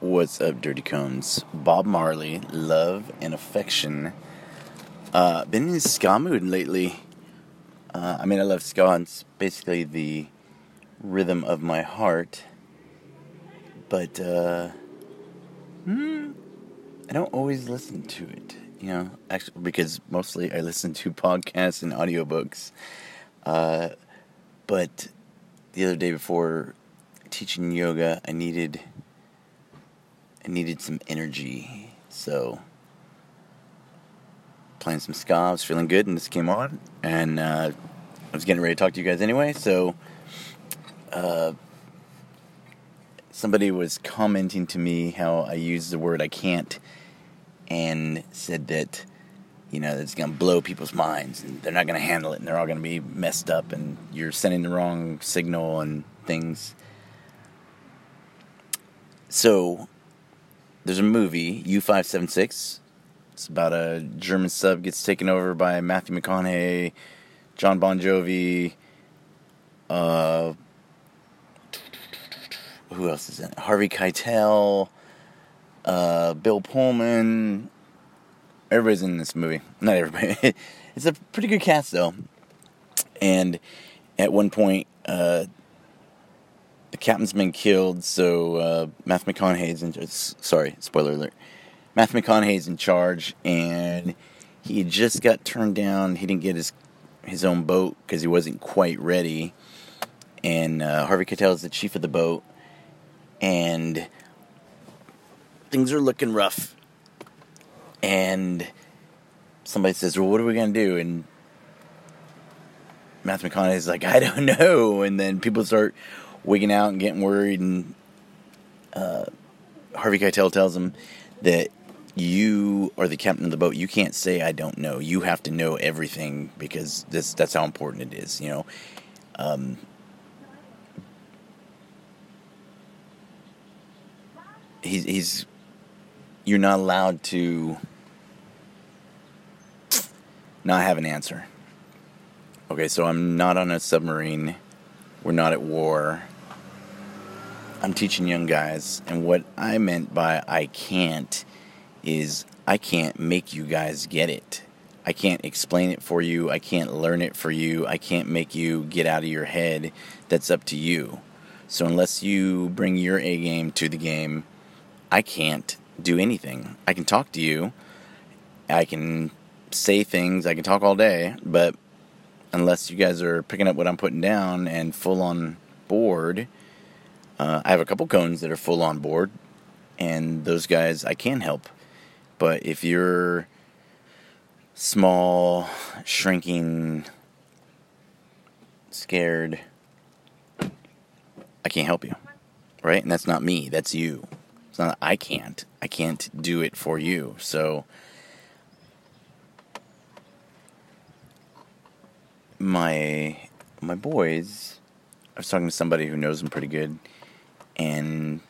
What's up, Dirty Cones? Bob Marley, Love and Affection. Uh, been in ska mood lately. Uh, I mean, I love ska. It's basically the rhythm of my heart. But, uh, hmm, I don't always listen to it. You know, actually, because mostly I listen to podcasts and audiobooks. Uh, but the other day before teaching yoga, I needed I needed some energy. So playing some ska, I was feeling good, and this came on, and uh, I was getting ready to talk to you guys anyway. So uh, somebody was commenting to me how I use the word "I can't," and said that you know it's going to blow people's minds, and they're not going to handle it, and they're all going to be messed up, and you're sending the wrong signal and things. So there's a movie U576. It's about a German sub gets taken over by Matthew McConaughey, Jon Bon Jovi, uh, who else is in it? Harvey Keitel, uh, Bill Pullman. Everybody's in this movie. Not everybody. it's a pretty good cast though. And at one point, uh, the captain's been killed, so uh, Matthew McConaughey's in. Sorry, spoiler alert. Matthew McConaughey's in charge, and he just got turned down. He didn't get his his own boat because he wasn't quite ready. And uh, Harvey Keitel is the chief of the boat, and things are looking rough. And somebody says, "Well, what are we gonna do?" And Matthew McConaughey's like, "I don't know." And then people start wigging out and getting worried, and uh, Harvey Keitel tells him that you are the captain of the boat. You can't say I don't know. You have to know everything because this that's how important it is. You know. Um, he's he's you're not allowed to not have an answer. Okay, so I'm not on a submarine. We're not at war. I'm teaching young guys, and what I meant by I can't is I can't make you guys get it. I can't explain it for you. I can't learn it for you. I can't make you get out of your head. That's up to you. So unless you bring your A game to the game, I can't do anything. I can talk to you. I can say things. I can talk all day, but unless you guys are picking up what I'm putting down and full on board, uh, I have a couple cones that are full on board, and those guys I can help. But if you're small, shrinking, scared, I can't help you. Right? And that's not me, that's you. It's not I can't. I can't do it for you. So my my boys I was talking to somebody who knows them pretty good and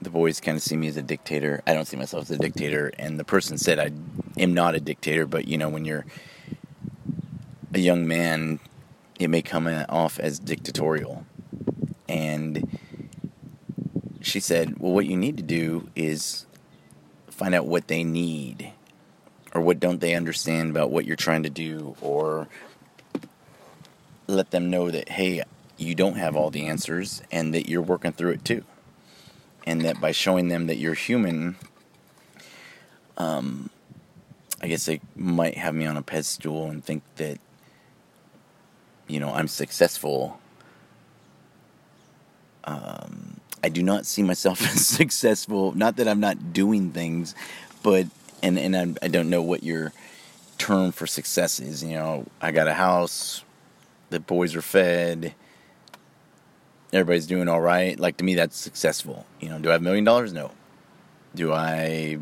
the boys kind of see me as a dictator. I don't see myself as a dictator, and the person said I am not a dictator. But you know, when you're a young man, it may come off as dictatorial. And she said, "Well, what you need to do is find out what they need, or what don't they understand about what you're trying to do, or let them know that hey, you don't have all the answers and that you're working through it too." and that by showing them that you're human, um, I guess they might have me on a pedestal and think that, you know, I'm successful. Um, I do not see myself as successful. Not that I'm not doing things, but and and I'm, I don't know what your term for success is. You know, I got a house, the boys are fed everybody's doing all right. Like to me, that's successful. You know, do I have a million dollars? No. Do I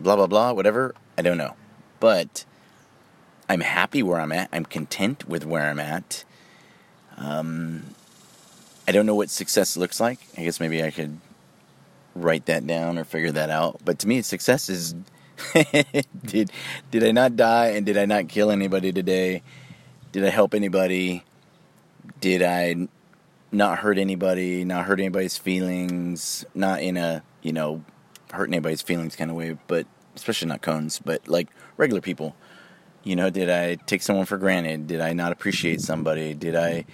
blah blah blah whatever? I don't know, but I'm happy where I'm at. I'm content with where I'm at. Um, I don't know what success looks like. I guess maybe I could write that down or figure that out. But to me, success is did did I not die and did I not kill anybody today? Did I help anybody? did I not hurt anybody, not hurt anybody's feelings, not in a, you know, hurt anybody's feelings kind of way, but especially not cones, but like regular people. You know, did I take someone for granted? Did I not appreciate somebody? Did I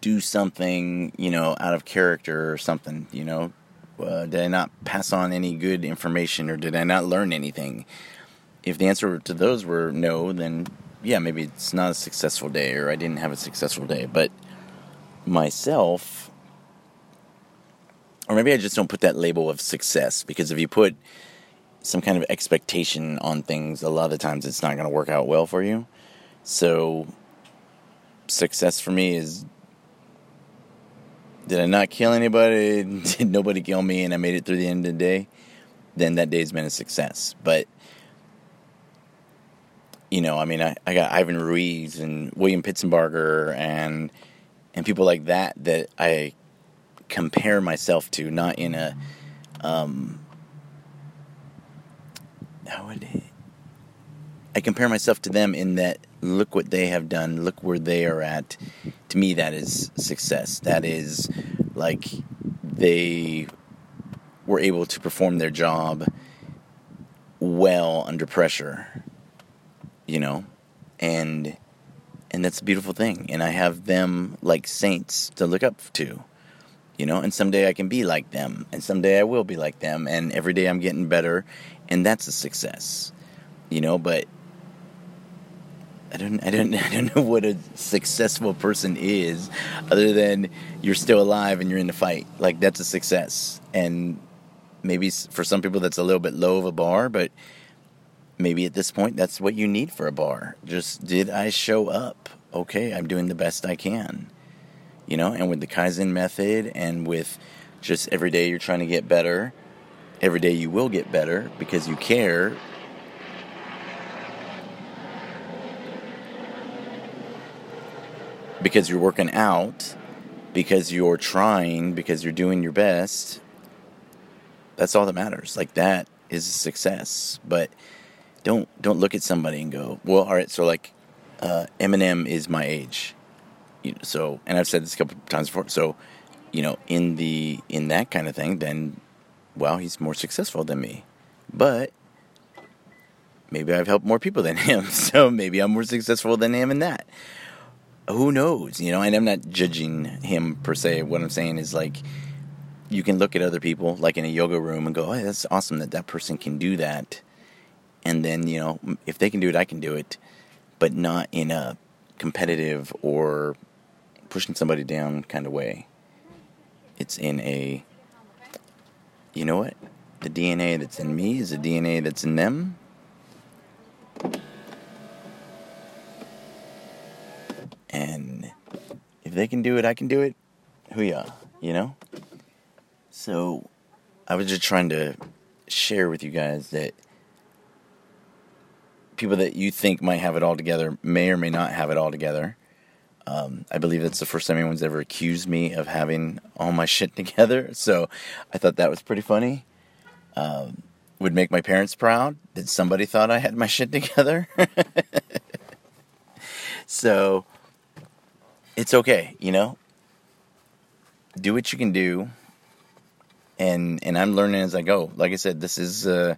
do something, you know, out of character or something, you know? Uh, did I not pass on any good information or did I not learn anything? If the answer to those were no, then yeah, maybe it's not a successful day or I didn't have a successful day. But myself, or maybe I just don't put that label of success because if you put some kind of expectation on things, a lot of times it's not going to work out well for you. So, success for me is did I not kill anybody? Did nobody kill me and I made it through the end of the day? Then that day's been a success. But, you know, I mean, I, I got Ivan Ruiz and William Pitsenbarger and and people like that that I compare myself to, not in a um, how would I compare myself to them in that look what they have done, look where they are at. To me, that is success. That is like they were able to perform their job well under pressure, you know, and and that's a beautiful thing. And I have them like saints to look up to, you know. And someday I can be like them, and someday I will be like them, and every day I'm getting better, and that's a success, you know. But I don't, I don't, I don't know what a successful person is, other than you're still alive and you're in the fight. Like that's a success, and maybe for some people that's a little bit low of a bar, but maybe at this point that's what you need for a bar. Just did I show up? Okay, I'm doing the best I can. You know, and with the Kaizen method and with just every day you're trying to get better every day you will get better because you care. Because you're working out, because you're trying, because you're doing your best. That's all that matters. Like that is success. But don't don't look at somebody and go, well, all right. So like, uh, Eminem is my age, you know, so and I've said this a couple of times before. So, you know, in the in that kind of thing, then well, he's more successful than me. But maybe I've helped more people than him, so maybe I'm more successful than him in that. Who knows? You know, and I'm not judging him per se. What I'm saying is like you can look at other people like in a yoga room and go, "Hey, that's awesome that that person can do that." And then, you know, if they can do it, I can do it, but not in a competitive or pushing somebody down kind of way. It's in a you know what? The DNA that's in me is the DNA that's in them. And if they can do it, I can do it. Who ya? You know? So I was just trying to share with you guys that people that you think might have it all together may or may not have it all together. Um, I believe that's the first time anyone's ever accused me of having all my shit together. So I thought that was pretty funny. Um, would make my parents proud that somebody thought I had my shit together. so it's okay, you know. Do what you can do, and and I'm learning as I go. Like I said, this is. Uh,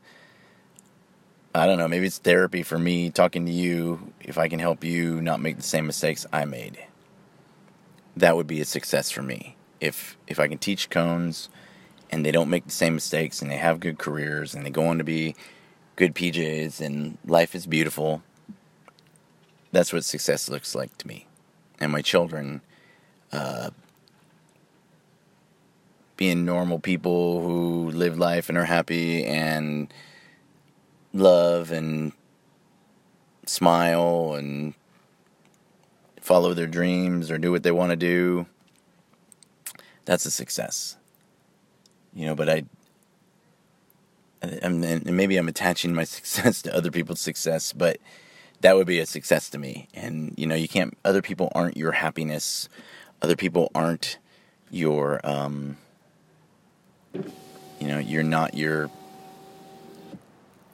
I don't know, maybe it's therapy for me talking to you. If I can help you not make the same mistakes I made, that would be a success for me. If if I can teach cones and they don't make the same mistakes and they have good careers and they go on to be good PJs and life is beautiful, that's what success looks like to me. And my children uh, being normal people who live life and are happy and love and smile and follow their dreams or do what they want to do, that's a success. You know, but I, and maybe I'm attaching my success to other people's success, but that would be a success to me. And, you know, you can't, other people aren't your happiness. Other people aren't your, um, you know, you're not your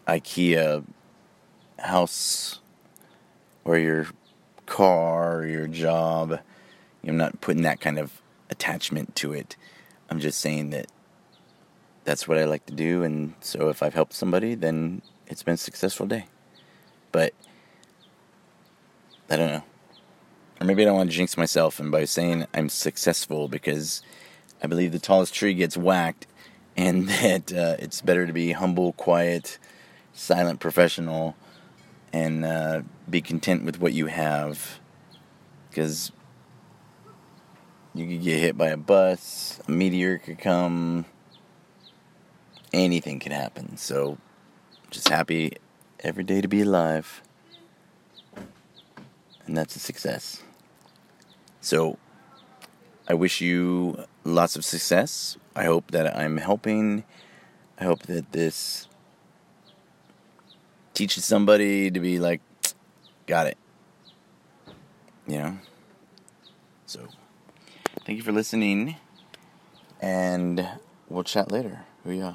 IKEA house or your car or your job. I'm not putting that kind of attachment to it. I'm just saying that that's what I like to do, and so if I've helped somebody, then it's been a successful day. But I don't know. Or maybe I don't want to jinx myself and by saying I'm successful because I believe the tallest tree gets whacked and that uh, it's better to be humble, quiet, silent professional and uh, be content with what you have because you could get hit by a bus, a meteor could come, anything could happen. So, just happy every day to be alive. And that's a success. So, I wish you lots of success. I hope that I'm helping. I hope that this teaches somebody to be like, got it. You know? So, thank you for listening. And we'll chat later. Hoo